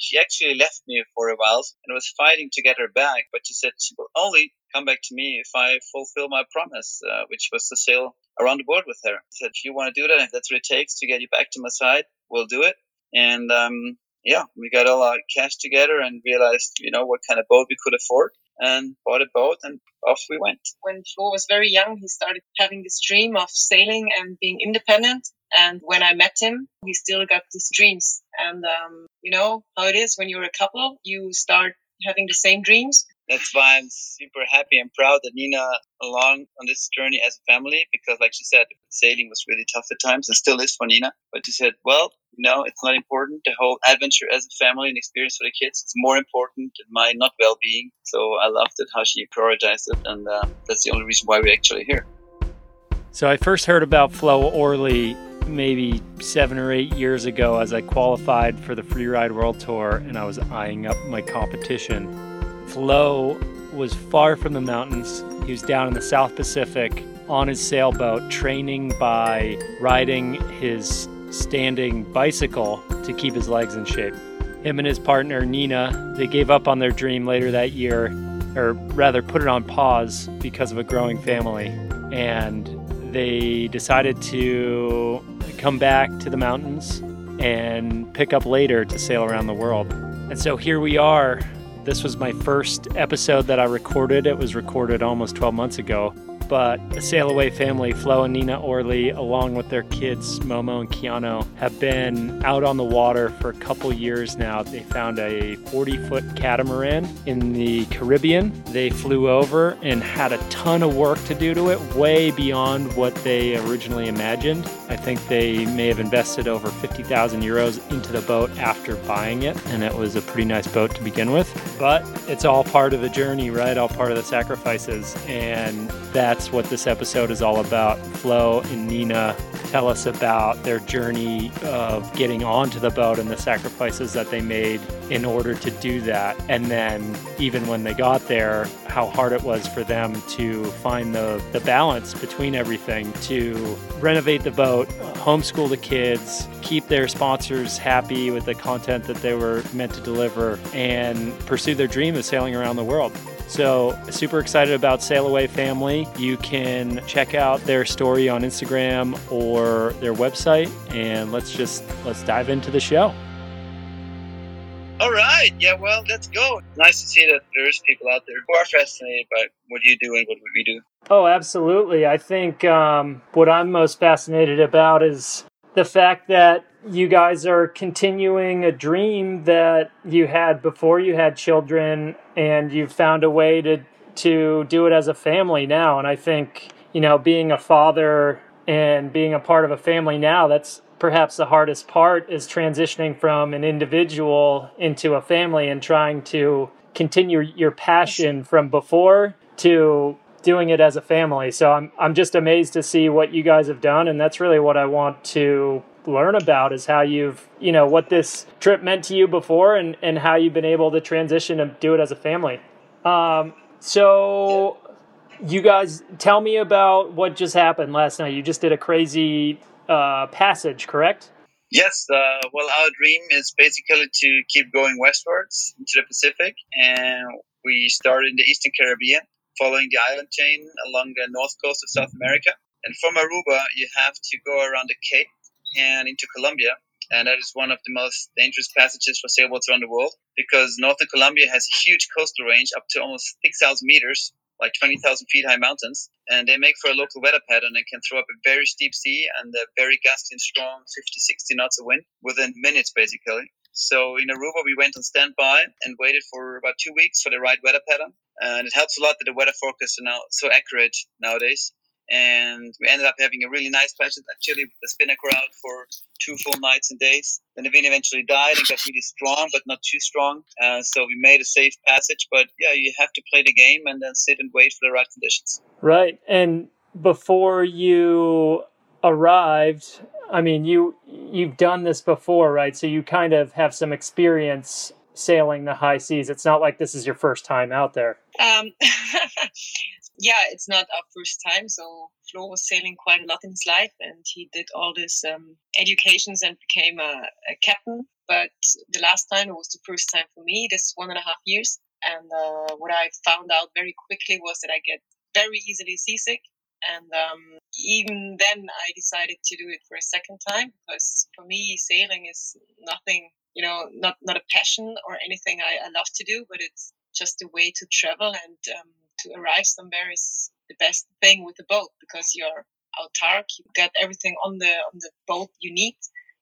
she actually left me for a while and was fighting to get her back. But she said she will only come back to me if I fulfill my promise, uh, which was to sail around the world with her. She said, if you want to do that, if that's what it takes to get you back to my side, we'll do it. And um, yeah, we got all our cash together and realized, you know, what kind of boat we could afford and bought a boat and off we went. When Flo was very young, he started having this dream of sailing and being independent. And when I met him, he still got these dreams. And, um, you know how it is when you're a couple, you start having the same dreams. That's why I'm super happy and proud that Nina along on this journey as a family because like she said sailing was really tough at times and still is for Nina. But she said well no it's not important. The whole adventure as a family and experience for the kids it's more important than my not well-being. So I loved it how she prioritized it and uh, that's the only reason why we're actually here. So I first heard about Flo Orley maybe seven or eight years ago as I qualified for the Freeride World Tour and I was eyeing up my competition Flo was far from the mountains. He was down in the South Pacific on his sailboat, training by riding his standing bicycle to keep his legs in shape. Him and his partner, Nina, they gave up on their dream later that year, or rather put it on pause because of a growing family. And they decided to come back to the mountains and pick up later to sail around the world. And so here we are this was my first episode that I recorded. It was recorded almost 12 months ago but the Sail Away family, Flo and Nina Orley, along with their kids, Momo and Keanu, have been out on the water for a couple years now. They found a 40 foot catamaran in the Caribbean. They flew over and had a ton of work to do to it, way beyond what they originally imagined. I think they may have invested over 50,000 euros into the boat after buying it, and it was a pretty nice boat to begin with. But it's all part of the journey, right? All part of the sacrifices. And that that's what this episode is all about. Flo and Nina tell us about their journey of getting onto the boat and the sacrifices that they made in order to do that. And then, even when they got there, how hard it was for them to find the, the balance between everything to renovate the boat, homeschool the kids, keep their sponsors happy with the content that they were meant to deliver, and pursue their dream of sailing around the world. So, super excited about Sail Away Family. You can check out their story on Instagram or their website, and let's just let's dive into the show. All right. Yeah, well, let's go. Nice to see that there's people out there who are fascinated by what you do and what we do. Oh, absolutely. I think um, what I'm most fascinated about is the fact that you guys are continuing a dream that you had before you had children and you've found a way to to do it as a family now and i think you know being a father and being a part of a family now that's perhaps the hardest part is transitioning from an individual into a family and trying to continue your passion from before to doing it as a family. So I'm I'm just amazed to see what you guys have done and that's really what I want to learn about is how you've you know what this trip meant to you before and and how you've been able to transition and do it as a family. Um, so you guys tell me about what just happened last night. You just did a crazy uh, passage correct? Yes uh, well our dream is basically to keep going westwards into the pacific and we started in the eastern caribbean following the island chain along the north coast of south america. And from aruba you have to go around the cape and into Colombia. And that is one of the most dangerous passages for sailboats around the world because northern Colombia has a huge coastal range up to almost 6,000 meters, like 20,000 feet high mountains. And they make for a local weather pattern and can throw up a very steep sea and a very gusty and strong 50, 60 knots of wind within minutes, basically. So in Aruba, we went on standby and waited for about two weeks for the right weather pattern. And it helps a lot that the weather forecasts are now so accurate nowadays and we ended up having a really nice passage actually with the spinnaker crowd for two full nights and days. Then the wind eventually died and got really strong, but not too strong. Uh, so we made a safe passage. But yeah, you have to play the game and then sit and wait for the right conditions. Right. And before you arrived, I mean, you you've done this before, right? So you kind of have some experience sailing the high seas. It's not like this is your first time out there. Um, yeah, it's not our first time. So Flo was sailing quite a lot in his life, and he did all this um, educations and became a, a captain. but the last time it was the first time for me, this one and a half years. And uh, what I found out very quickly was that I get very easily seasick. And um, even then, I decided to do it for a second time because for me, sailing is nothing, you know, not, not a passion or anything I, I love to do, but it's just a way to travel and um, to arrive somewhere is the best thing with the boat because you're autark, you get everything on the on the boat you need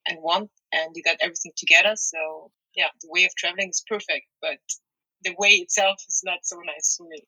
and want, and you got everything together. So yeah, the way of traveling is perfect, but the way itself is not so nice for me.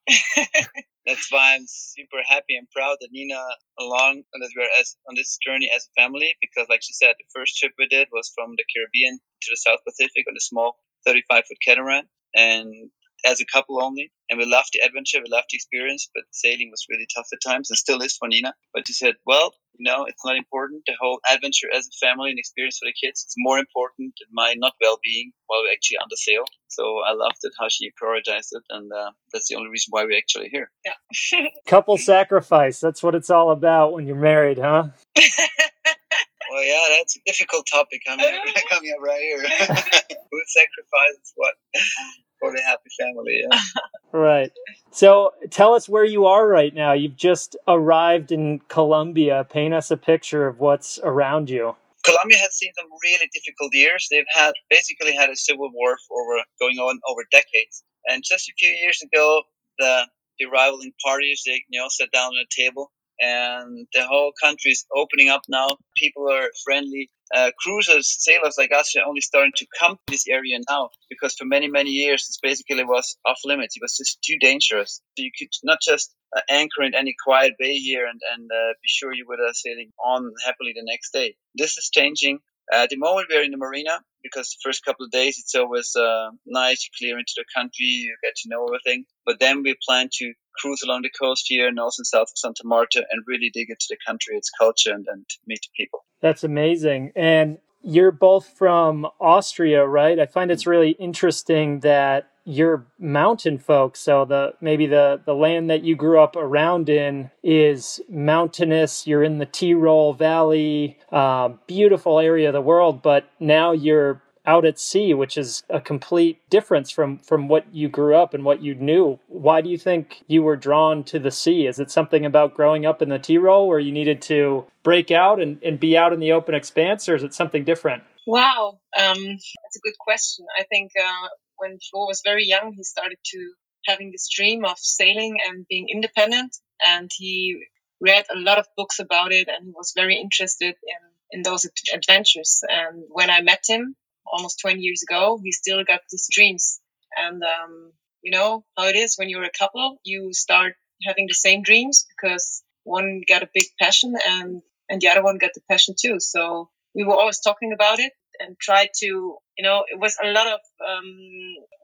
That's why I'm super happy and proud that Nina along and that we're as, on this journey as a family because, like she said, the first trip we did was from the Caribbean to the South Pacific on a small 35 foot catamaran, and as a couple only. And we loved the adventure, we loved the experience, but sailing was really tough at times and still is for Nina. But she said, well, you know, it's not important. The whole adventure as a family and experience for the kids is more important than my not well-being while we're actually under sail. So I loved it how she prioritized it, and uh, that's the only reason why we're actually here. Yeah. Couple sacrifice. That's what it's all about when you're married, huh? well, yeah, that's a difficult topic coming coming up right here. Who sacrifices what? For the happy family. Yeah. right. So tell us where you are right now. You've just arrived in Colombia. Paint us a picture of what's around you. Colombia has seen some really difficult years. They've had basically had a civil war for over going on over decades. And just a few years ago, the, the rivaling parties they you know sat down at a table and the whole country is opening up now. People are friendly. Uh, cruisers, sailors like us are only starting to come to this area now because for many, many years this basically was off limits. It was just too dangerous. So you could not just uh, anchor in any quiet bay here and, and uh, be sure you were uh, sailing on happily the next day. This is changing. At the moment, we're in the marina because the first couple of days it's always uh, nice. You clear into the country, you get to know everything. But then we plan to cruise along the coast here, north and south of Santa Marta, and really dig into the country, its culture, and, and meet the people. That's amazing. And you're both from Austria, right? I find it's really interesting that you're mountain folk. so the maybe the the land that you grew up around in is mountainous you're in the tyrol valley uh, beautiful area of the world but now you're out at sea, which is a complete difference from from what you grew up and what you knew. Why do you think you were drawn to the sea? Is it something about growing up in the Tyrol where you needed to break out and, and be out in the open expanse, or is it something different? Wow, um, that's a good question. I think uh, when Flo was very young, he started to having this dream of sailing and being independent, and he read a lot of books about it, and he was very interested in in those adventures. And when I met him, almost 20 years ago, he still got these dreams. And, um, you know how it is when you're a couple, you start having the same dreams because one got a big passion and, and the other one got the passion too. So we were always talking about it and try to, you know, it was a lot of um,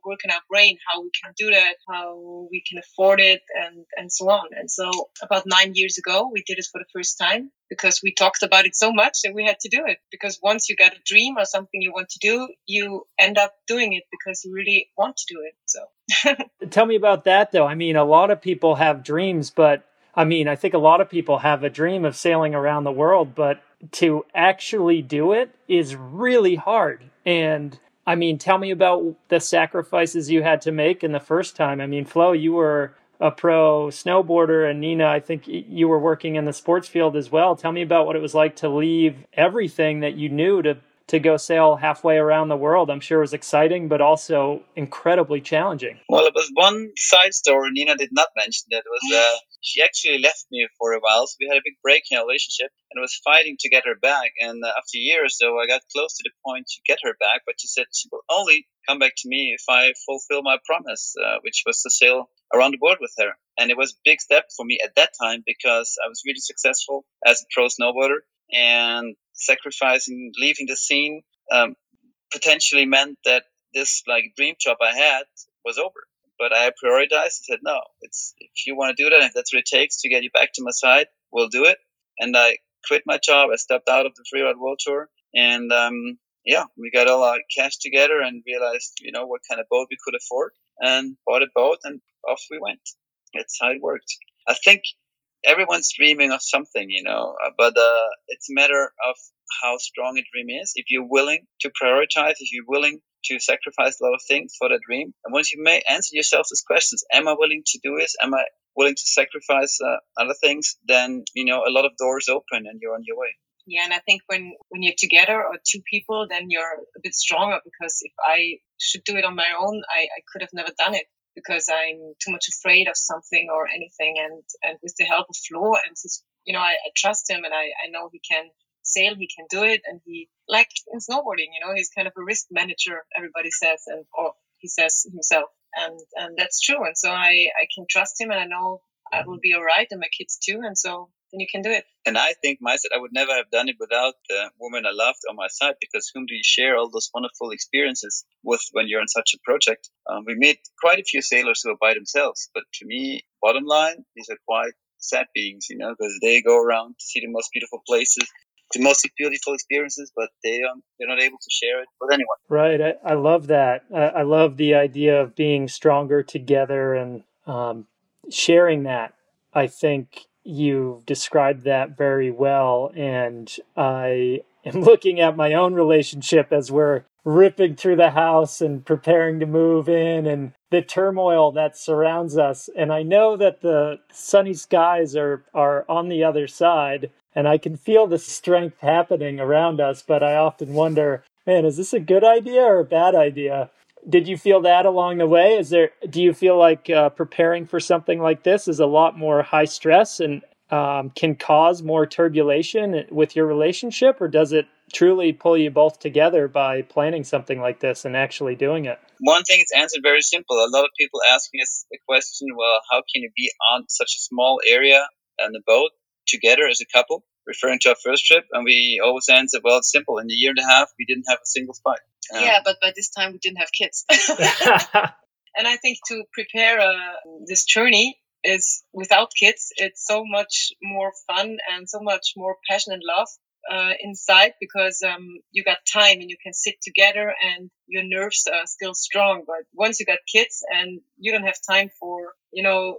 work in our brain how we can do that, how we can afford it, and and so on. And so about nine years ago, we did it for the first time because we talked about it so much that we had to do it. Because once you got a dream or something you want to do, you end up doing it because you really want to do it. So tell me about that, though. I mean, a lot of people have dreams, but I mean, I think a lot of people have a dream of sailing around the world, but to actually do it is really hard. And I mean, tell me about the sacrifices you had to make in the first time. I mean, Flo, you were a pro snowboarder, and Nina, I think you were working in the sports field as well. Tell me about what it was like to leave everything that you knew to to go sail halfway around the world. I'm sure was exciting, but also incredibly challenging. Well, it was one side story Nina did not mention that was uh, she actually left me for a while, so we had a big break in our relationship, and was fighting to get her back. And uh, after a year or so, I got close to the point to get her back, but she said she will only come back to me if I fulfill my promise, uh, which was to sail around the world with her. And it was a big step for me at that time because I was really successful as a pro snowboarder and sacrificing, leaving the scene, um, potentially meant that this like dream job I had was over. But I prioritized and said, no, it's, if you want to do that, if that's what it takes to get you back to my side, we'll do it. And I quit my job. I stepped out of the Freeride World Tour and, um, yeah, we got all our cash together and realized, you know, what kind of boat we could afford and bought a boat and off we went. That's how it worked. I think everyone's dreaming of something, you know, uh, but uh, it's a matter of how strong a dream is. If you're willing to prioritize, if you're willing to sacrifice a lot of things for that dream, and once you may answer yourself these questions, am I willing to do this? Am I willing to sacrifice uh, other things? Then you know a lot of doors open and you're on your way. Yeah, and I think when when you're together or two people, then you're a bit stronger because if I should do it on my own, I, I could have never done it because I'm too much afraid of something or anything. And and with the help of Flo and his, you know, I, I trust him and I, I know he can sail, he can do it, and he like in snowboarding, you know, he's kind of a risk manager. Everybody says, and or he says himself, and and that's true. And so I I can trust him, and I know I will be all right, and my kids too. And so then you can do it. And I think myself, I would never have done it without the woman I loved on my side because whom do you share all those wonderful experiences with when you're on such a project? Um, we meet quite a few sailors who are by themselves, but to me, bottom line, these are quite sad beings, you know, because they go around to see the most beautiful places, the most beautiful experiences, but they um, they're not able to share it with anyone. Right. I, I love that. I, I love the idea of being stronger together and um, sharing that. I think you've described that very well. And I am looking at my own relationship as we're ripping through the house and preparing to move in and the turmoil that surrounds us. And I know that the sunny skies are, are on the other side and I can feel the strength happening around us. But I often wonder, man, is this a good idea or a bad idea? Did you feel that along the way? Is there? Do you feel like uh, preparing for something like this is a lot more high stress and um, can cause more turbulation with your relationship, or does it truly pull you both together by planning something like this and actually doing it? One thing is answered very simple. A lot of people asking us the question, well, how can you be on such a small area on the boat together as a couple? Referring to our first trip, and we always answer, well, it's simple. In a year and a half, we didn't have a single fight. Um, yeah, but by this time we didn't have kids. and I think to prepare uh, this journey is without kids, it's so much more fun and so much more passion and love uh, inside because um, you got time and you can sit together and your nerves are still strong. But once you got kids and you don't have time for, you know,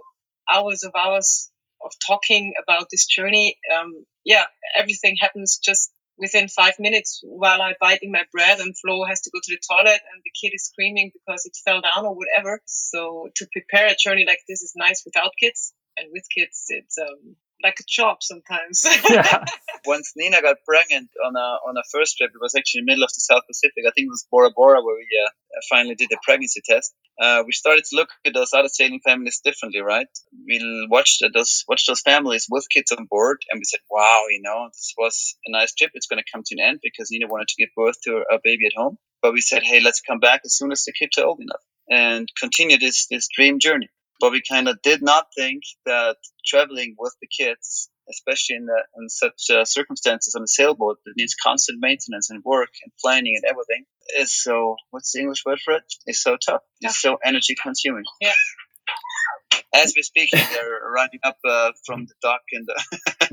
hours of hours of talking about this journey, um, yeah, everything happens just within five minutes while I'm biting my bread and Flo has to go to the toilet and the kid is screaming because it fell down or whatever. So to prepare a journey like this is nice without kids and with kids, it's um, like a job sometimes. yeah. Once Nina got pregnant on a on a first trip, it was actually in the middle of the South Pacific. I think it was Bora Bora where we uh, finally did the pregnancy test. Uh, we started to look at those other sailing families differently, right? We watched those watched those families with kids on board, and we said, "Wow, you know, this was a nice trip. It's going to come to an end because Nina wanted to give birth to a baby at home." But we said, "Hey, let's come back as soon as the kids are old enough and continue this this dream journey." But we kind of did not think that traveling with the kids, especially in, the, in such uh, circumstances on a sailboat that needs constant maintenance and work and planning and everything, is so, what's the English word for it? it? Is so tough. Yeah. It's so energy consuming. Yeah. As we're speaking, they're running up uh, from the dock and.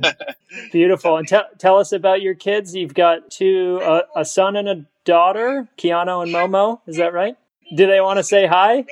Uh, Beautiful. And tell tell us about your kids. You've got two, uh, a son and a daughter, Keanu and Momo. Is that right? Do they want to say hi?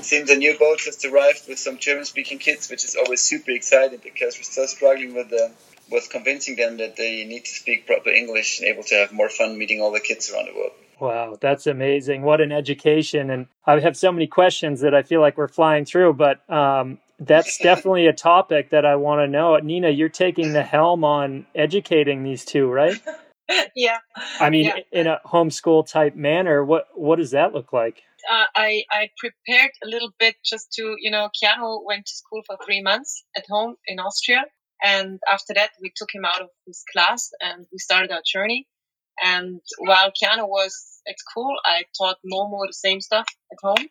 seems a new boat just arrived with some German-speaking kids, which is always super exciting because we're still struggling with the, with convincing them that they need to speak proper English and able to have more fun meeting all the kids around the world. Wow, that's amazing! What an education! And I have so many questions that I feel like we're flying through, but um, that's definitely a topic that I want to know. Nina, you're taking the helm on educating these two, right? yeah. I mean, yeah. in a homeschool type manner. What what does that look like? uh, I, I prepared a little bit just to, you know, Keanu went to school for three months at home in Austria. And after that, we took him out of his class and we started our journey. And while Keanu was at school, I taught Momo the same stuff at home.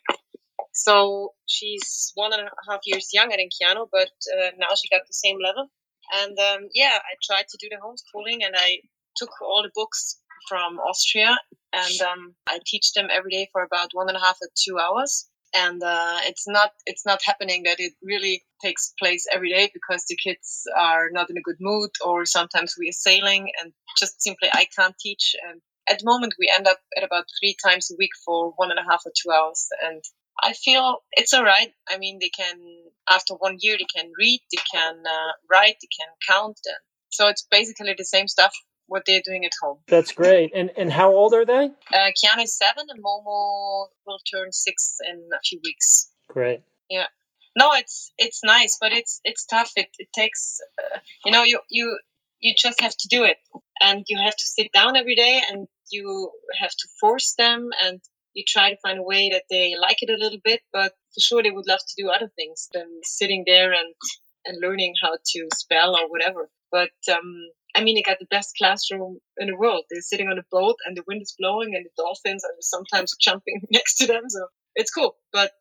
So she's one and a half years younger than Keanu, but uh, now she got the same level. And um, yeah, I tried to do the homeschooling and I took all the books from Austria, and um, I teach them every day for about one and a half or two hours. And uh, it's not it's not happening that it really takes place every day because the kids are not in a good mood, or sometimes we are sailing and just simply I can't teach. And at the moment, we end up at about three times a week for one and a half or two hours, and I feel it's all right. I mean, they can after one year they can read, they can uh, write, they can count, and so it's basically the same stuff what they're doing at home. That's great. And and how old are they? Uh, Keanu is seven, and Momo will turn six in a few weeks. Great. Yeah. No, it's it's nice, but it's it's tough. It it takes, uh, you know, you you you just have to do it, and you have to sit down every day, and you have to force them, and you try to find a way that they like it a little bit. But for sure, they would love to do other things than sitting there and and learning how to spell or whatever. But um, I mean, they got the best classroom in the world. They're sitting on a boat and the wind is blowing and the dolphins are sometimes jumping next to them. So it's cool, but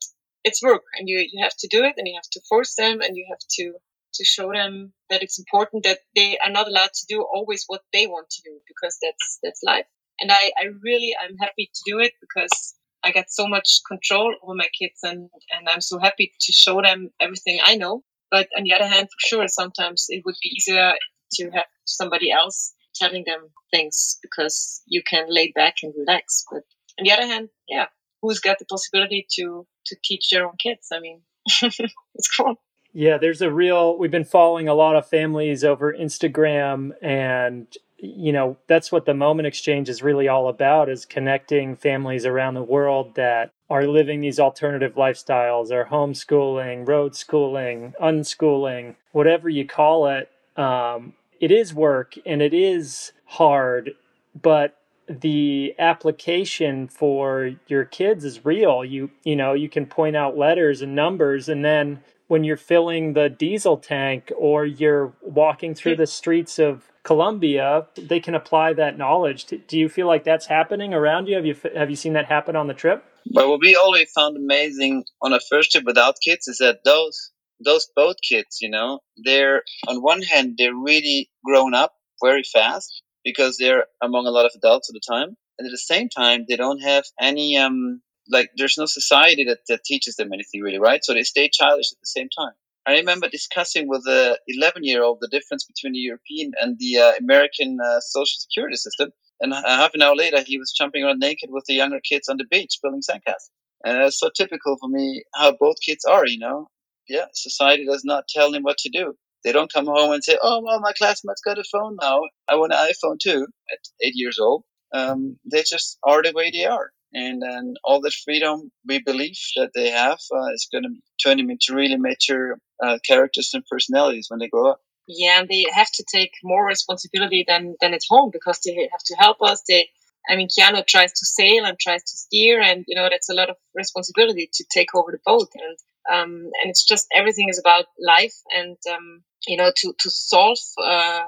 it's work and you, you have to do it and you have to force them and you have to, to show them that it's important that they are not allowed to do always what they want to do because that's, that's life. And I, I really, I'm happy to do it because I got so much control over my kids and, and I'm so happy to show them everything I know. But on the other hand, for sure, sometimes it would be easier to have somebody else telling them things because you can lay back and relax. But on the other hand, yeah, who's got the possibility to to teach their own kids? I mean, it's cool. Yeah, there's a real. We've been following a lot of families over Instagram, and you know that's what the Moment Exchange is really all about: is connecting families around the world that are living these alternative lifestyles, are homeschooling, road schooling, unschooling, whatever you call it. Um, it is work and it is hard, but the application for your kids is real. You you know, you can point out letters and numbers and then when you're filling the diesel tank or you're walking through the streets of Colombia, they can apply that knowledge. Do you feel like that's happening around you? Have you have you seen that happen on the trip? But what we always found amazing on a first trip without kids is that those those boat kids, you know, they're on one hand they're really grown up very fast because they're among a lot of adults at the time, and at the same time they don't have any um like there's no society that, that teaches them anything really, right? So they stay childish at the same time. I remember discussing with a 11 year old the difference between the European and the uh, American uh, social security system. And half an hour later, he was jumping around naked with the younger kids on the beach building sandcastles. And it's so typical for me how both kids are, you know yeah, society does not tell them what to do. They don't come home and say, "Oh, well, my classmate's got a phone now. I want an iPhone too." At eight years old, um, they just are the way they are, and then all the freedom we believe that they have uh, is going to turn them into really mature uh, characters and personalities when they grow up. Yeah, and they have to take more responsibility than than at home because they have to help us. They I mean, Keanu tries to sail and tries to steer, and you know that's a lot of responsibility to take over the boat. And um, and it's just everything is about life and um, you know to to solve uh,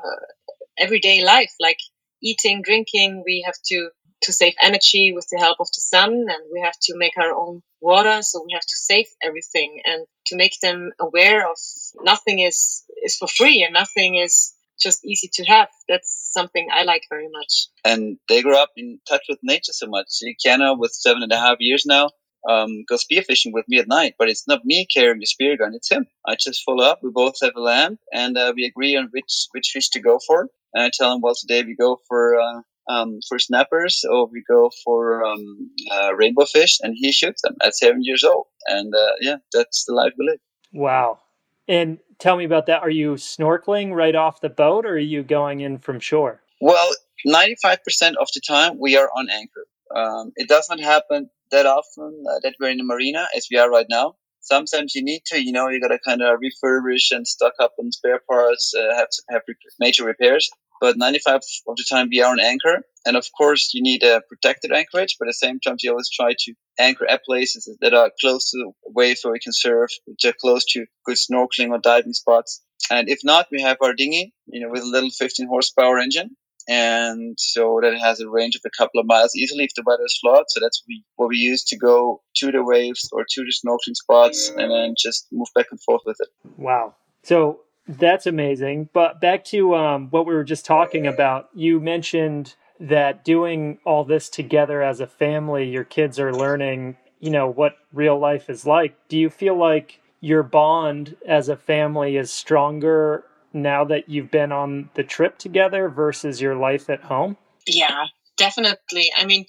everyday life like eating drinking we have to to save energy with the help of the sun and we have to make our own water. So we have to save everything and to make them aware of nothing is is for free and nothing is just easy to have. That's something i like very much. And they grew up in touch with nature so much. Keanu with seven and a half years now um, go spearfishing with me at night, but it's not me carrying the spear gun; it's him. I just follow up. We both have a lamp, and uh, we agree on which which fish to go for. And I tell him, well, today we go for uh, um, for snappers, or we go for um, uh, rainbow fish, and he shoots them at seven years old. And uh, yeah, that's the life we live. Wow. And tell me about that. Are you snorkeling right off the boat, or are you going in from shore? Well, ninety-five percent of the time we are on anchor. Um, it doesn't happen that often uh, that we're in the marina as we are right now. Sometimes you need to, you know, you got to kind of refurbish and stock up on spare parts, uh, have have major repairs. But 95 of the time we are on anchor, and of course you need a protected anchorage. But at the same time, you always try to anchor at places that are close to the waves where we can surf, which are close to good snorkeling or diving spots. And if not, we have our dinghy, you know, with a little 15 horsepower engine and so that has a range of a couple of miles easily if the weather is flawed. So that's what we, use to go to the waves or to the snorkeling spots and then just move back and forth with it. Wow. So that's amazing. But back to um, what we were just talking about, you mentioned that doing all this together as a family, your kids are learning, you know, what real life is like. Do you feel like your bond as a family is stronger now that you've been on the trip together versus your life at home? Yeah, definitely. I mean,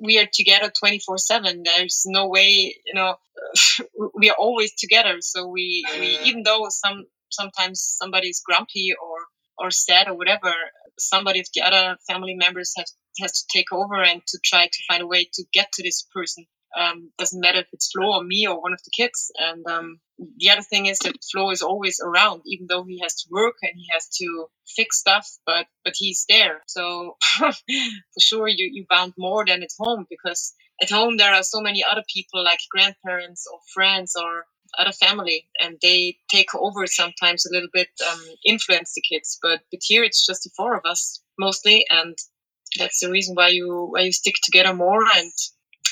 we are together 24 7 there's no way you know we are always together. So we, we even though some sometimes somebody's grumpy or or sad or whatever, somebody of the other family members has has to take over and to try to find a way to get to this person. Um, doesn't matter if it's Flo or me or one of the kids. And um, the other thing is that Flo is always around, even though he has to work and he has to fix stuff, but but he's there. So for sure, you you bound more than at home because at home there are so many other people like grandparents or friends or other family and they take over sometimes a little bit um, influence the kids but but here it's just the four of us mostly and that's the reason why you why you stick together more and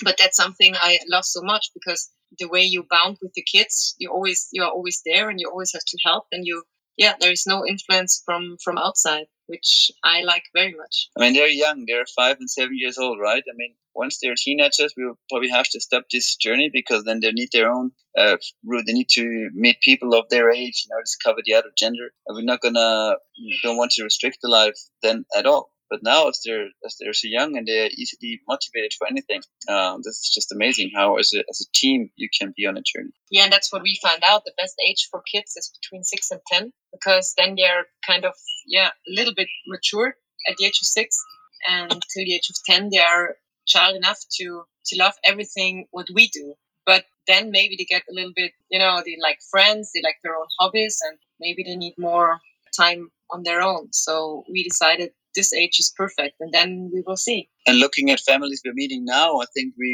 but that's something i love so much because the way you bound with the kids you always you are always there and you always have to help and you yeah there is no influence from from outside which i like very much. I mean they're young. They're five and seven years old right? I mean once they're teenagers we will probably have to stop this journey because then they need their own uh, route. They need to meet people of their age you know discover the other gender. And we're not gonna don't want to restrict the life then at all but now, as they're as they're so young and they're easily motivated for anything, um, this is just amazing how as a as a team you can be on a journey. Yeah, and that's what we found out. The best age for kids is between six and ten because then they're kind of yeah a little bit mature at the age of six, and till the age of ten they are child enough to to love everything what we do. But then maybe they get a little bit, you know, they like friends, they like their own hobbies, and maybe they need more time on their own. So we decided this age is perfect, and then we will see. And looking at families we're meeting now, I think we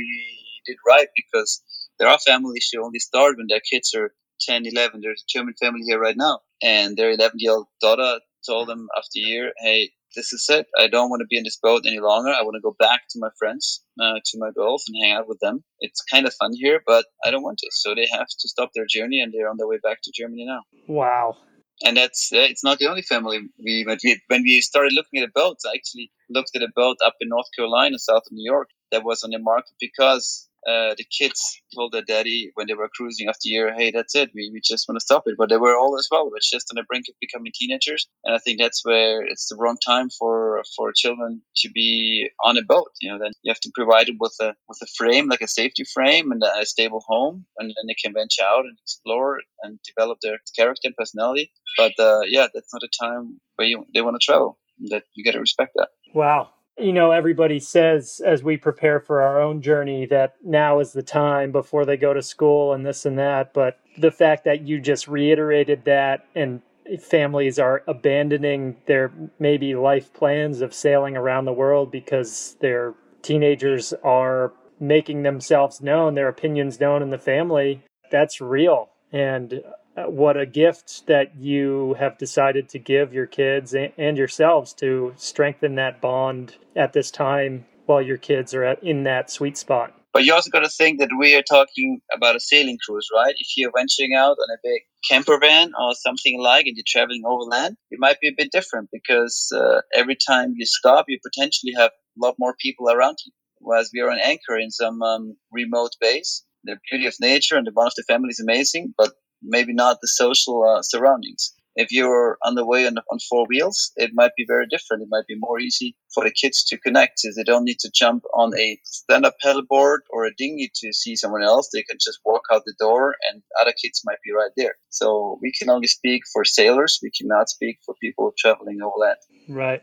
did right because there are families who only start when their kids are 10, 11. There's a German family here right now, and their 11 year old daughter told them after a year, hey, this is it. I don't want to be in this boat any longer. I want to go back to my friends, uh, to my girls, and hang out with them. It's kind of fun here, but I don't want to. So they have to stop their journey, and they're on their way back to Germany now. Wow and that's uh, it's not the only family we when we when we started looking at the boats. I actually looked at a boat up in North Carolina, south of New York, that was on the market because uh, the kids told their daddy when they were cruising after year, hey, that's it, we, we just want to stop it. But they were all as well, but just on the brink of becoming teenagers. And I think that's where it's the wrong time for for children to be on a boat. You know, then you have to provide them with a with a frame, like a safety frame and a stable home, and then they can venture out and explore and develop their character and personality. But uh, yeah, that's not a time where you, they want to travel. That you got to respect that. Wow you know, everybody says as we prepare for our own journey that now is the time before they go to school and this and that. But the fact that you just reiterated that and families are abandoning their maybe life plans of sailing around the world because their teenagers are making themselves known, their opinions known in the family, that's real. And what a gift that you have decided to give your kids and yourselves to strengthen that bond at this time while your kids are in that sweet spot. But you also got to think that we are talking about a sailing cruise, right? If you're venturing out on a big camper van or something like, and you're traveling overland, it might be a bit different because uh, every time you stop, you potentially have a lot more people around you. Whereas we are on anchor in some um, remote base, the beauty of nature and the bond of the family is amazing, but maybe not the social uh, surroundings. If you're on the way on, on four wheels, it might be very different. It might be more easy for the kids to connect. They don't need to jump on a stand-up paddleboard or a dinghy to see someone else. They can just walk out the door, and other kids might be right there. So we can only speak for sailors. We cannot speak for people traveling overland. Right.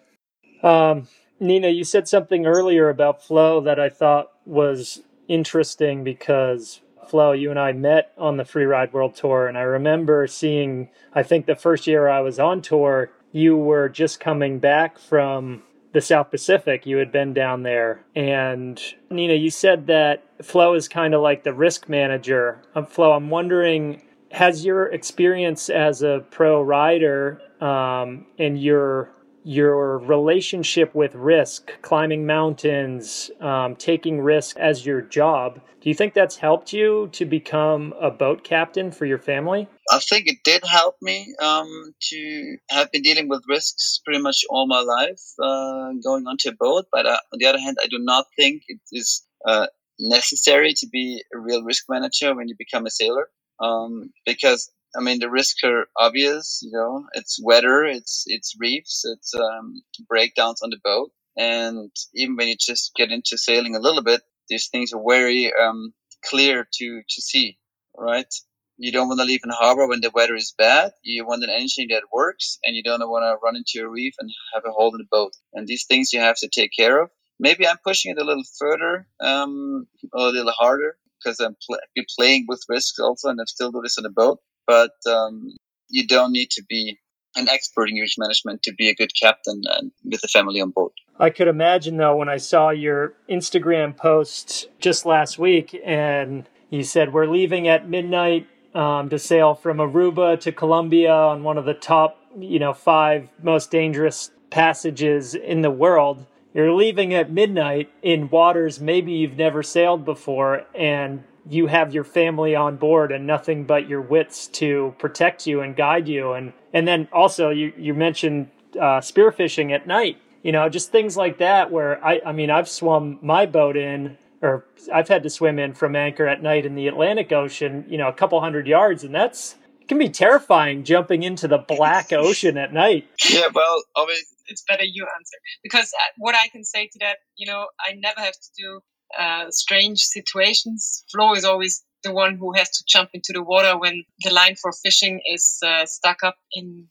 Um, Nina, you said something earlier about Flo that I thought was interesting because Flo, you and I met on the Free Ride World Tour, and I remember seeing, I think the first year I was on tour, you were just coming back from the South Pacific. You had been down there. And Nina, you said that Flo is kind of like the risk manager. Um, Flo, I'm wondering, has your experience as a pro rider um, and your your relationship with risk, climbing mountains, um, taking risk as your job. Do you think that's helped you to become a boat captain for your family? I think it did help me um, to have been dealing with risks pretty much all my life uh, going onto a boat. But uh, on the other hand, I do not think it is uh, necessary to be a real risk manager when you become a sailor. Um, because I mean, the risks are obvious. You know, it's weather, it's it's reefs, it's um, breakdowns on the boat, and even when you just get into sailing a little bit, these things are very um, clear to to see. right? You don't want to leave in harbor when the weather is bad. You want an engine that works, and you don't want to run into a reef and have a hole in the boat. And these things you have to take care of. Maybe I'm pushing it a little further, um, a little harder because I'm pl- playing with risks also, and I still do this on the boat. But um, you don't need to be an expert in risk management to be a good captain and with the family on board. I could imagine though when I saw your Instagram post just last week and you said we're leaving at midnight um, to sail from Aruba to Colombia on one of the top, you know, five most dangerous passages in the world. You're leaving at midnight in waters maybe you've never sailed before, and you have your family on board and nothing but your wits to protect you and guide you. And and then also you you mentioned uh, spearfishing at night. You know, just things like that. Where I I mean I've swum my boat in or I've had to swim in from anchor at night in the Atlantic Ocean, you know, a couple hundred yards, and that's it can be terrifying jumping into the black ocean at night. Yeah, well, obviously, it's better you answer because uh, what I can say to that, you know, I never have to do uh, strange situations. Flo is always the one who has to jump into the water when the line for fishing is uh, stuck up in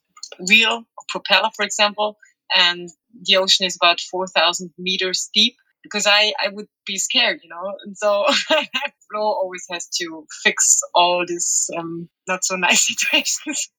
wheel or propeller, for example, and the ocean is about 4,000 meters deep because I, I would be scared, you know. And so Flo always has to fix all these um, not so nice situations.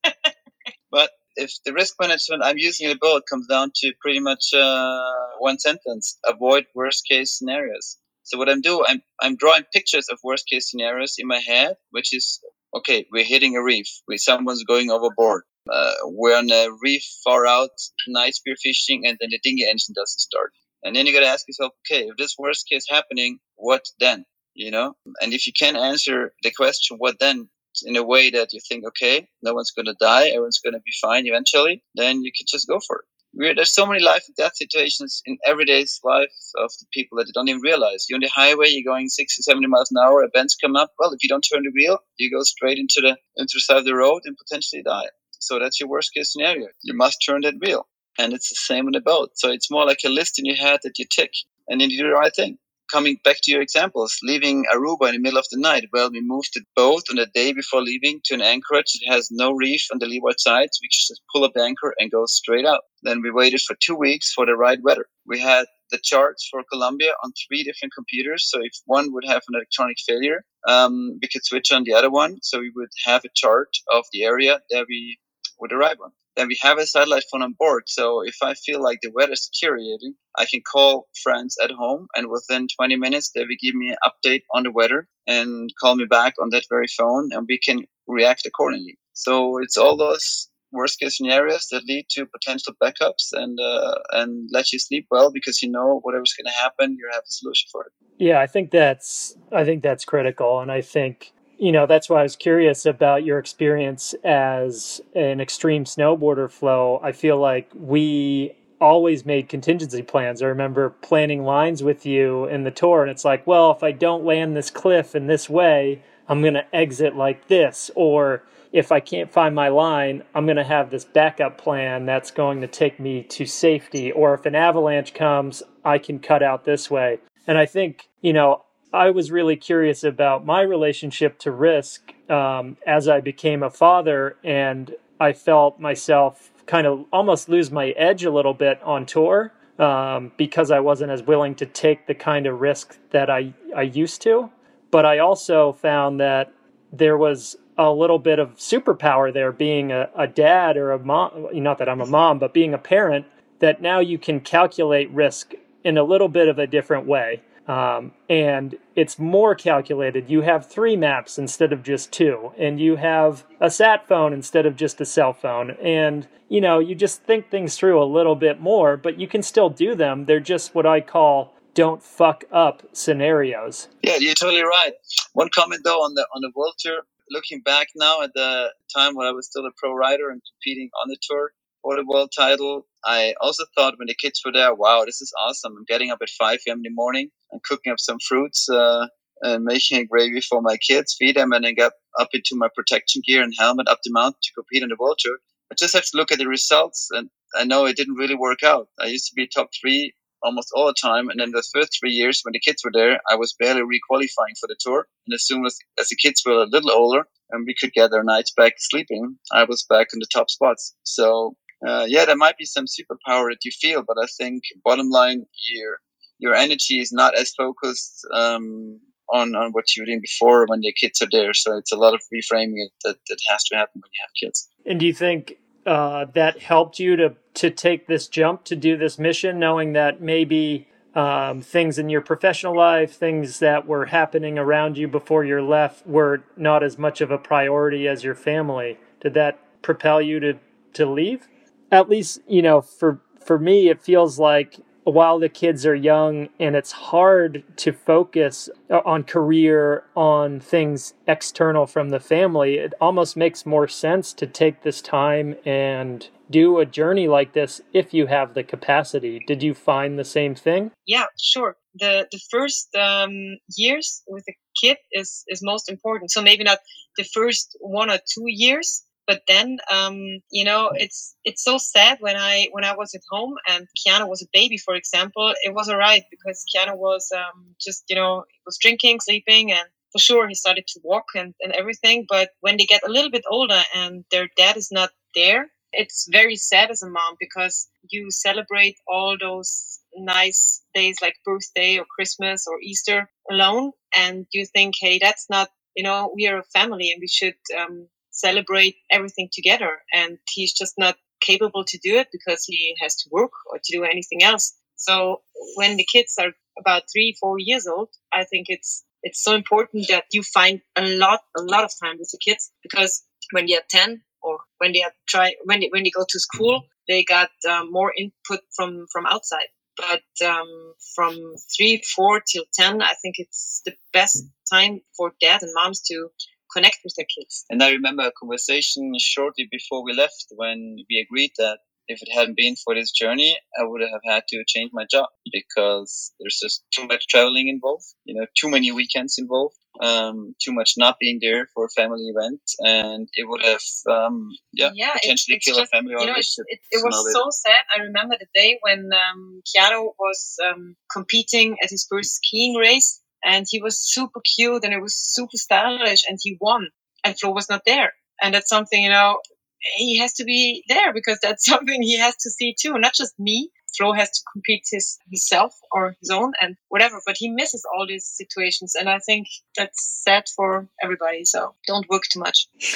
but if the risk management I'm using in the boat comes down to pretty much uh, one sentence: avoid worst case scenarios. So what I'm doing, I'm I'm drawing pictures of worst case scenarios in my head, which is okay. We're hitting a reef. We someone's going overboard. Uh, we're on a reef far out, night spear fishing, and then the dinghy engine doesn't start. And then you got to ask yourself, okay, if this worst case happening, what then? You know, and if you can answer the question, what then, in a way that you think, okay, no one's going to die, everyone's going to be fine eventually, then you can just go for it. We're, there's so many life and death situations in everyday's life of the people that you don't even realize. You're on the highway, you're going 60, 70 miles an hour, events come up. Well, if you don't turn the wheel, you go straight into the, into the side of the road and potentially die. So that's your worst case scenario. You must turn that wheel. And it's the same in the boat. So it's more like a list in your head that you tick and then you do the right thing. Coming back to your examples, leaving Aruba in the middle of the night. Well, we moved the boat on the day before leaving to an anchorage that has no reef on the leeward side. So we just pull up anchor and go straight out. Then we waited for two weeks for the right weather. We had the charts for Colombia on three different computers. So if one would have an electronic failure, um, we could switch on the other one. So we would have a chart of the area that we would arrive on then we have a satellite phone on board. So if I feel like the weather is deteriorating, I can call friends at home, and within 20 minutes, they will give me an update on the weather and call me back on that very phone, and we can react accordingly. So it's all those worst case scenarios that lead to potential backups and uh, and let you sleep well because you know whatever's going to happen, you have a solution for it. Yeah, I think that's I think that's critical, and I think you know that's why I was curious about your experience as an extreme snowboarder Flo. I feel like we always made contingency plans. I remember planning lines with you in the tour, and it's like, well, if I don't land this cliff in this way, I'm going to exit like this. Or if I can't find my line, I'm going to have this backup plan that's going to take me to safety. Or if an avalanche comes, I can cut out this way. And I think, you know, I was really curious about my relationship to risk um, as I became a father, and I felt myself kind of almost lose my edge a little bit on tour um, because I wasn't as willing to take the kind of risk that I, I used to. But I also found that there was a little bit of superpower there being a, a dad or a mom, not that I'm a mom, but being a parent, that now you can calculate risk in a little bit of a different way. Um, and it's more calculated. You have three maps instead of just two, and you have a sat phone instead of just a cell phone. And you know, you just think things through a little bit more, but you can still do them. They're just what I call don't fuck up scenarios. Yeah, you're totally right. One comment though on the on the world tour, looking back now at the time when I was still a pro rider and competing on the tour, for the world title. I also thought when the kids were there, wow, this is awesome. I'm getting up at 5 a.m. in the morning and cooking up some fruits uh, and making a gravy for my kids, feed them, and then get up into my protection gear and helmet up the mountain to compete in the world tour. I just have to look at the results, and I know it didn't really work out. I used to be top three almost all the time. And then the first three years when the kids were there, I was barely re-qualifying for the tour. And as soon as, as the kids were a little older and we could get our nights back sleeping, I was back in the top spots. So uh, yeah, there might be some superpower that you feel, but I think bottom line, your your energy is not as focused um, on on what you were doing before when the kids are there. So it's a lot of reframing that that has to happen when you have kids. And do you think uh, that helped you to to take this jump to do this mission, knowing that maybe um, things in your professional life, things that were happening around you before you left, were not as much of a priority as your family? Did that propel you to to leave? At least, you know, for for me, it feels like while the kids are young and it's hard to focus on career on things external from the family it almost makes more sense to take this time and do a journey like this if you have the capacity. Did you find the same thing? Yeah sure. The the first um, years with a kid is is most important. So maybe not the first one or two years but then, um, you know, it's it's so sad when I when I was at home and Keanu was a baby, for example. It was alright because Keanu was um, just you know was drinking, sleeping, and for sure he started to walk and, and everything. But when they get a little bit older and their dad is not there, it's very sad as a mom because you celebrate all those nice days like birthday or Christmas or Easter alone, and you think, hey, that's not you know we are a family and we should um, celebrate everything together. And he's just not capable to do it because he has to work or to do anything else. So when the kids are about three, four years old, I think it's it's so important that you find a lot, a lot of time with the kids because when they're 10 or when they are try, when they, when they go to school, they got um, more input from, from outside. But um, from three, four till 10, I think it's the best time for dad and moms to connect with their kids. And I remember a conversation shortly before we left when we agreed that if it hadn't been for this journey, I would have had to change my job because there's just too much traveling involved, you know, too many weekends involved, um, too much not being there for a family event, and it would have, um, yeah, yeah, potentially it's, it's killed just, a family you know, it, it, it was so sad. I remember the day when um, Keanu was um, competing at his first skiing race and he was super cute and it was super stylish and he won and Flo was not there. And that's something, you know, he has to be there because that's something he has to see too, not just me, Flo has to compete his himself or his own and whatever. But he misses all these situations, and I think that's sad for everybody. So don't work too much.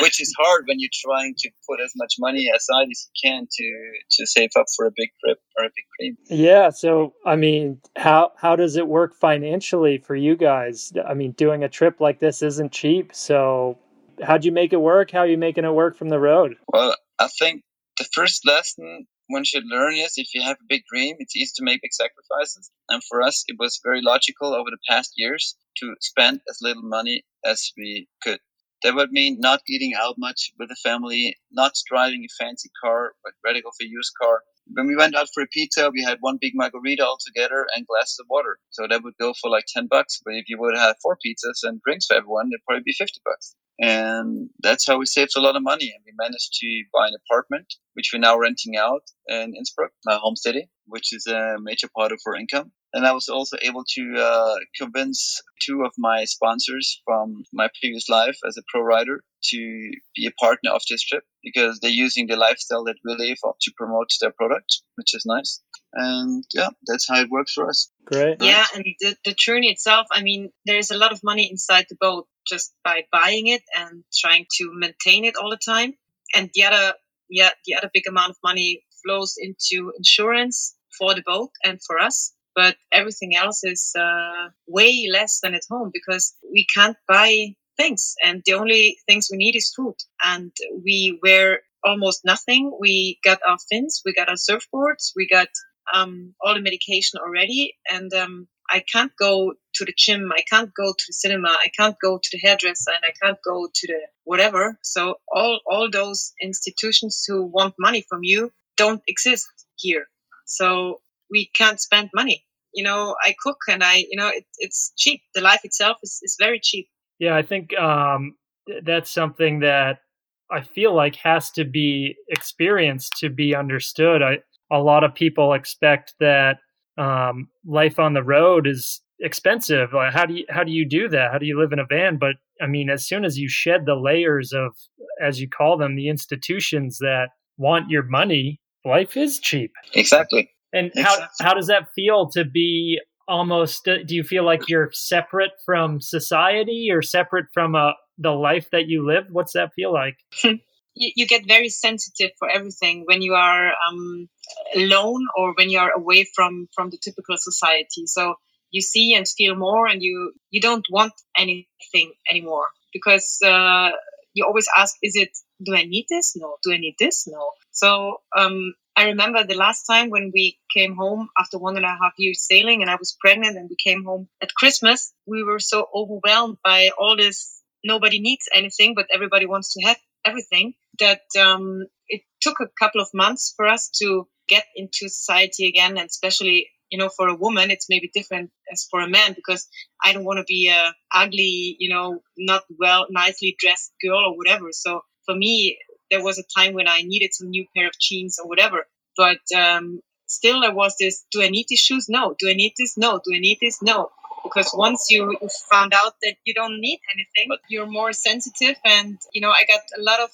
Which is hard when you're trying to put as much money aside as you can to to save up for a big trip or a big dream. Yeah. So I mean, how how does it work financially for you guys? I mean, doing a trip like this isn't cheap. So how'd you make it work? How are you making it work from the road? Well, I think the first lesson one should learn is if you have a big dream, it's easy to make big sacrifices. And for us, it was very logical over the past years to spend as little money as we could. That would mean not eating out much with the family, not driving a fancy car, but rather go for a used car. When we went out for a pizza, we had one big margarita all together and glasses of water. So that would go for like 10 bucks. But if you would have four pizzas and drinks for everyone, it'd probably be 50 bucks. And that's how we saved a lot of money. And we managed to buy an apartment, which we're now renting out in Innsbruck, my home city, which is a major part of our income. And I was also able to uh, convince two of my sponsors from my previous life as a pro rider to be a partner of this trip because they're using the lifestyle that we live to promote their product, which is nice. And yeah, that's how it works for us. Great. Yeah, and the, the journey itself, I mean, there's a lot of money inside the boat just by buying it and trying to maintain it all the time. And the other, yeah, the other big amount of money flows into insurance for the boat and for us. But everything else is uh, way less than at home because we can't buy things, and the only things we need is food. And we wear almost nothing. We got our fins, we got our surfboards, we got um, all the medication already, and um, I can't go to the gym, I can't go to the cinema, I can't go to the hairdresser, and I can't go to the whatever. So all all those institutions who want money from you don't exist here. So we can't spend money. You know, I cook and I, you know, it, it's cheap. The life itself is, is very cheap. Yeah, I think um, that's something that I feel like has to be experienced to be understood. I a lot of people expect that um, life on the road is expensive. Like, how do you how do you do that? How do you live in a van? But I mean, as soon as you shed the layers of, as you call them, the institutions that want your money, life is cheap. Exactly. And exactly. how how does that feel to be almost? Uh, do you feel like you're separate from society or separate from uh, the life that you live? What's that feel like? you, you get very sensitive for everything when you are um, alone or when you are away from from the typical society. So you see and feel more, and you you don't want anything anymore because uh, you always ask, "Is it? Do I need this? No. Do I need this? No." So um, I remember the last time when we came home after one and a half years sailing, and I was pregnant, and we came home at Christmas. We were so overwhelmed by all this. Nobody needs anything, but everybody wants to have everything that um, it took a couple of months for us to get into society again. And especially you know for a woman it's maybe different as for a man because i don't want to be a ugly you know not well nicely dressed girl or whatever. So for me there was a time when i needed some new pair of jeans or whatever. But um, still there was this do i need these shoes? No. Do i need this? No. Do i need this? No because once you found out that you don't need anything you're more sensitive. And you know i got a lot of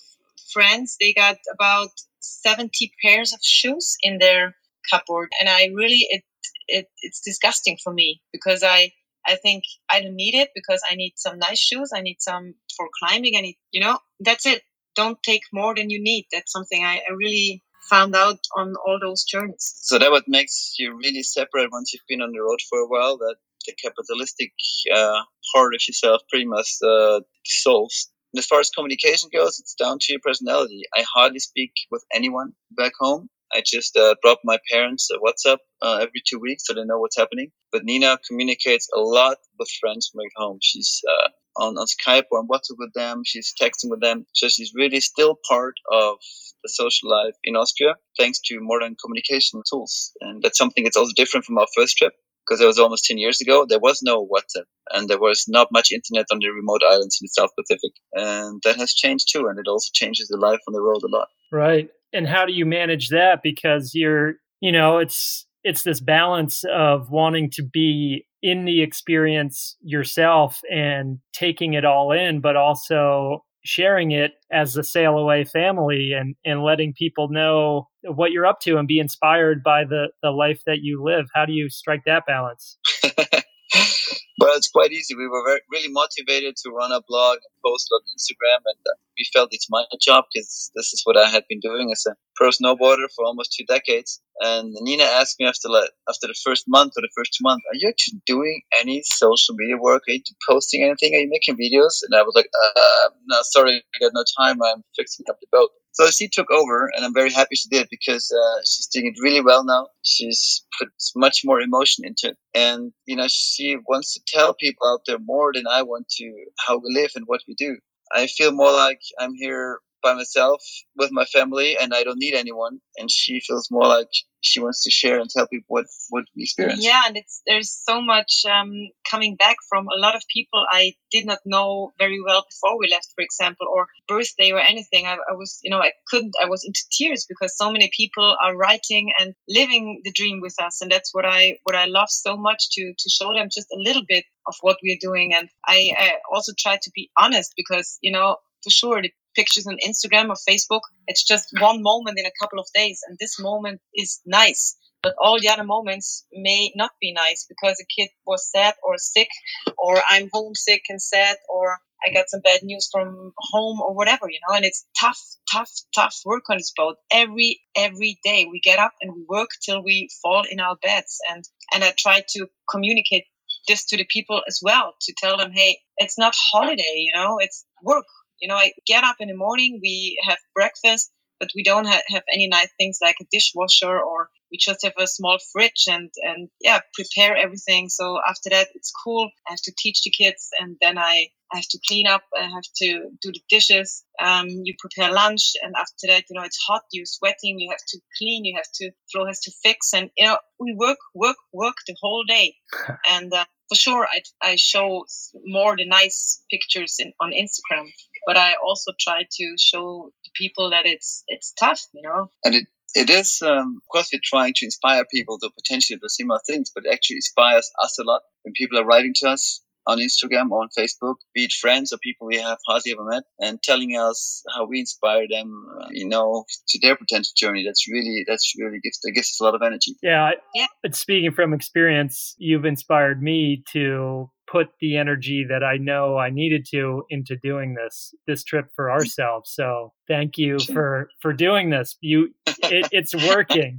friends they got about 70 pairs of shoes in their cupboard. And i really it, it it's disgusting for me because i i think i don't need it because i need some nice shoes. I need some for climbing. I need you know that's it. Don't take more than you need. That's something i, I really found out on all those journeys. So that what makes you really separate once you've been on the road for a while that the capitalistic uh, part of yourself pretty much uh, dissolves. And as far as communication goes, it's down to your personality. I hardly speak with anyone back home. I just uh, drop my parents a WhatsApp uh, every two weeks so they know what's happening. But Nina communicates a lot with friends from back home. She's uh, on, on Skype or on WhatsApp with them. She's texting with them. So she's really still part of the social life in Austria thanks to modern communication tools. And that's something that's also different from our first trip because it was almost 10 years ago, there was no WhatsApp and there was not much internet on the remote islands in the South Pacific. And that has changed too. And it also changes the life on the road a lot. Right. And how do you manage that? Because you're, you know, it's, it's this balance of wanting to be in the experience yourself and taking it all in, but also sharing it as a sail away family and, and letting people know what you're up to and be inspired by the, the life that you live. How do you strike that balance? well, it's quite easy. We were very, really motivated to run a blog and post on Instagram, and uh, we felt it's my job because this is what I had been doing as a pro snowboarder for almost two decades. And Nina asked me after like, after the first month or the first two months, "Are you actually doing any social media work? Are you posting anything? Are you making videos?" And I was like, uh, "No, sorry, I got no time. I'm fixing up the boat." So she took over, and I'm very happy she did because uh, she's doing it really well now. She's put much more emotion into it, and you know she wants to tell people out there more than I want to how we live and what we do. I feel more like I'm here by myself with my family and I don't need anyone. And she feels more like she wants to share and tell people what, what we experience. Yeah, and it's there's so much um, coming back from a lot of people I did not know very well before we left, for example, or birthday or anything. I, I was, you know, I couldn't, I was into tears because so many people are writing and living the dream with us. And that's what I, what I love so much to, to show them just a little bit of what we're doing. And I, I also try to be honest because, you know, for sure the pictures on Instagram or Facebook. It's just one moment in a couple of days, and this moment is nice. But all the other moments may not be nice because a kid was sad or sick, or I'm homesick and sad, or I got some bad news from home or whatever, you know, and it's tough, tough, tough work on this boat. Every every day we get up and we work till we fall in our beds and and I try to communicate this to the people as well to tell them, hey, it's not holiday, you know, it's work. You know, I get up in the morning, we have breakfast, but we don't ha- have any nice things like a dishwasher or we just have a small fridge and and yeah prepare everything so after that it's cool i have to teach the kids and then i I have to clean up. I have to do the dishes. Um, you prepare lunch, and after that, you know, it's hot. You're sweating. You have to clean. You have to Flo has to fix, and you know, we work, work, work the whole day. and uh, for sure, I I show more the nice pictures in, on Instagram, but I also try to show the people that it's it's tough, you know. And it It is, um, of course, we're trying to inspire people to potentially do similar things, but it actually inspires us a lot when people are writing to us on Instagram or on Facebook, be it friends or people we have hardly ever met, and telling us how we inspire them, uh, you know, to their potential journey. That's really, that's really gives, that gives us a lot of energy. Yeah. Yeah. But Speaking from experience, you've inspired me to put the energy that I know I needed to into doing this this trip for ourselves. So thank you for for doing this. You, it, it's working.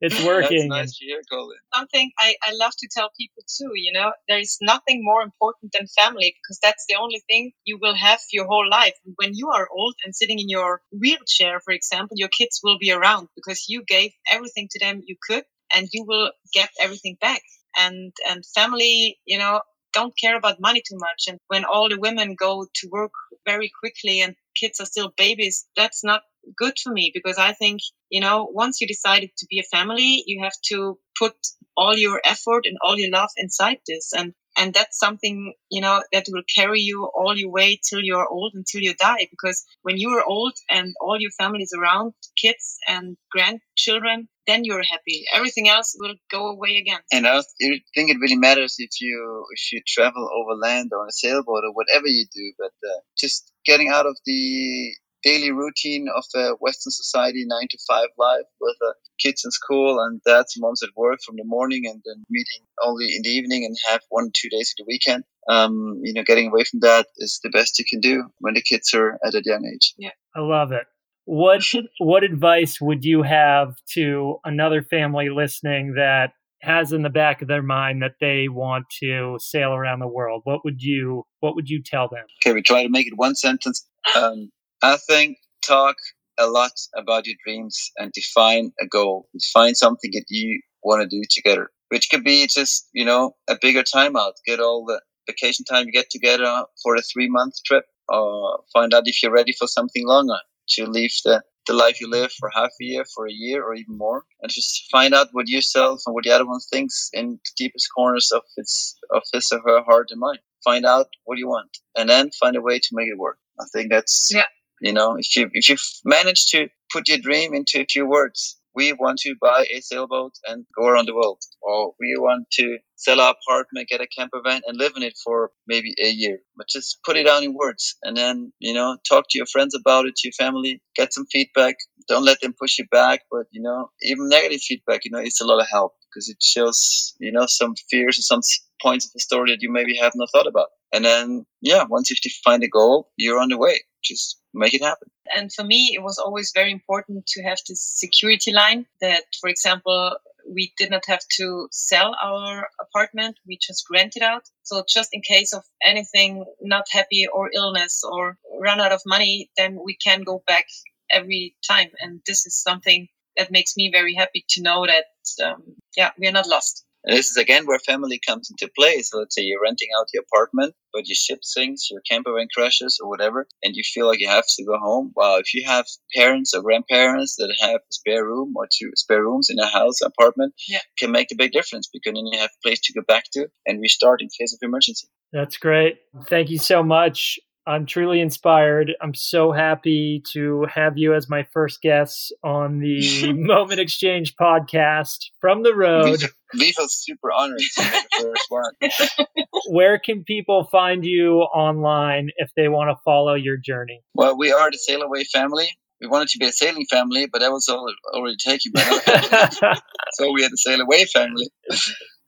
It's working. Nice hear, Something I, I love to tell people too. You know, there is nothing more important than family because that's the only thing you will have your whole life. When you are old and sitting in your wheelchair, for example, your kids will be around because you gave everything to them you could, and you will get everything back and and family you know don't care about money too much. And when all the women go to work very quickly and kids are still babies, that's not good for me because I think, you know, once you decided to be a family, you have to put all your effort and all your love inside this. And and that's something you know that will carry you all your way till you're old until you die. Because when you are old and all your family is around kids and grandchildren then you're happy. Everything else will go away again. And i think it really matters if you if you travel over land or on a sailboat or whatever you do but uh, just getting out of the daily routine of a Western society, nine to five life with uh, kids in school and dads and moms at work from the morning and then meeting only in the evening and have one or two days of the weekend. Um, you know, getting away from that is the best you can do when the kids are at a young age. Yeah. I love it. What what advice would you have to another family listening that has in the back of their mind that they want to sail around the world? What would you what would you tell them? Okay, we try to make it one sentence. Um, I think talk a lot about your dreams and define a goal. Define something that you want to do together, which could be just, you know, a bigger timeout. Get all the vacation time you get together for a three month trip or find out if you're ready for something longer to leave the, the life you live for half a year, for a year or even more. And just find out what yourself and what the other one thinks in the deepest corners of its, of his or her heart and mind. Find out what you want and then find a way to make it work. I think that's yeah you know, if you if you manage to put your dream into a few words, we want to buy a sailboat and go around the world, or we want to sell our apartment, get a camper van, and live in it for maybe a year. But just put it down in words, and then you know, talk to your friends about it, to your family, get some feedback. Don't let them push you back, but you know, even negative feedback, you know, it's a lot of help because it shows you know some fears or some points of the story that you maybe have not thought about. And then, yeah, once you've defined a goal, you're on the way. Just make it happen. And for me, it was always very important to have this security line that, for example, we did not have to sell our apartment. We just rented out. So just in case of anything not happy or illness or run out of money, then we can go back every time. And this is something that makes me very happy to know that, um, yeah, we are not lost. And this is again where family comes into play. So let's say you're renting out your apartment, but your ship sinks, your camper van crashes or whatever, and you feel like you have to go home. Well, if you have parents or grandparents that have a spare room or two spare rooms in a house, apartment, yeah. can make a big difference because then you have a place to go back to and restart in case of emergency. That's great. Thank you so much. I'm truly inspired. I'm so happy to have you as my first guest on the Moment Exchange podcast from the road. We feel super honored to be the first one. Where can people find you online if they want to follow your journey? Well, we are the Sail Away family. We wanted to be a sailing family, but that was already taken by another so we had the Sail Away family.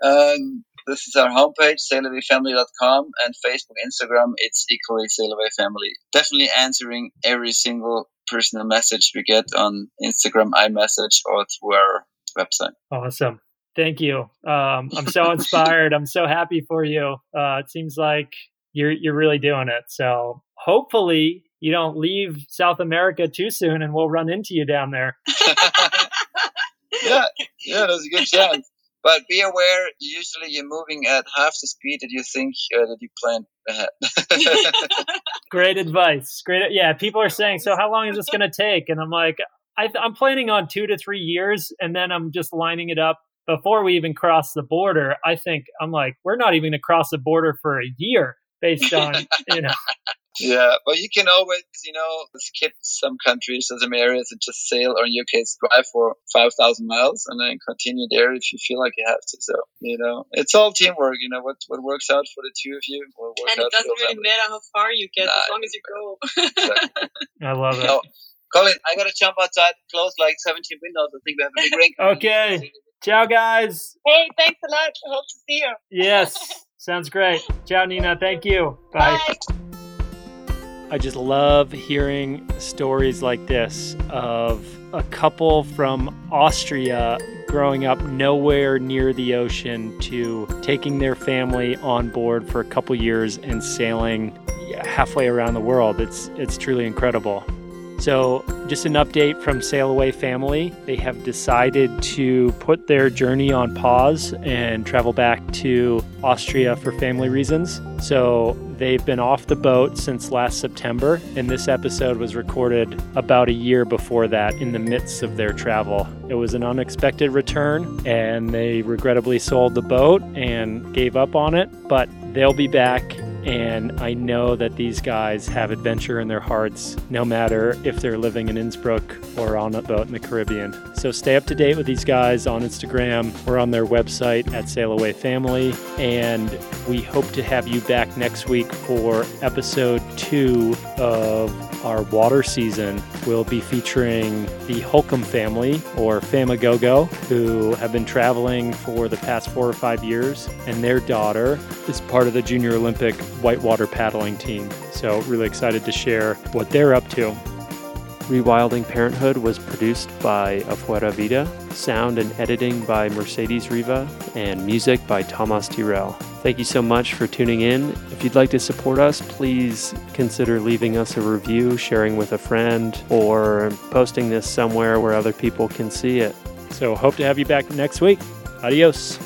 Um, this is our homepage, sailawayfamily.com, and Facebook, Instagram, it's equally Sail Away Family. Definitely answering every single personal message we get on Instagram, iMessage, or through our website. Awesome. Thank you. Um, I'm so inspired. I'm so happy for you. Uh, it seems like you're you're really doing it. So hopefully you don't leave South America too soon, and we'll run into you down there. yeah, yeah, there's a good chance. But be aware, usually you're moving at half the speed that you think uh, that you planned ahead. Great advice. Great. Yeah, people are saying, so how long is this going to take? And I'm like, I am planning on two to three years, and then I'm just lining it up before we even cross the border. I think I'm like, we're not even going to cross the border for a year based on you know Yeah, but you can always, you know, skip some countries or some areas and just sail, or in your case, drive for 5,000 miles and then continue there if you feel like you have to. So, you know, it's all teamwork. You know, what, what works out for the two of you will work and out it doesn't really family. matter how far you get Nah, as long as you go. I love it. No. Colin, I gotta jump outside, close like 17 windows. I think we have a big rain. coming. Okay. Ciao, guys. hey, thanks a lot. Hope to see you. Yes. Sounds great. Ciao, Nina. Thank you. Bye. Bye. I just love hearing stories like this of a couple from Austria growing up nowhere near the ocean to taking their family on board for a couple years and sailing halfway around the world. It's it's truly incredible. So, just an update from Sail Away family. They have decided to put their journey on pause and travel back to Austria for family reasons. So, they've been off the boat since last September, and this episode was recorded about a year before that in the midst of their travel. It was an unexpected return, and they regrettably sold the boat and gave up on it, but they'll be back and I know that these guys have adventure in their hearts, no matter if they're living in Innsbruck or on a boat in the Caribbean. So stay up to date with these guys on Instagram or on their website at Sail Away Family. And we hope to have you back next week for episode two of our water season. We'll be featuring the Holcomb family or Famagogo, who have been traveling for the past four or five years, and their daughter is part of the Junior Olympic whitewater paddling team. So, really excited to share what they're up to. Rewilding Parenthood was produced by Afuera Vida, sound and editing by Mercedes Riva, and music by Tomas Tyrell. Thank you so much for tuning in. If you'd like to support us, please consider leaving us a review, sharing with a friend, or posting this somewhere where other people can see it. So, hope to have you back next week. Adios.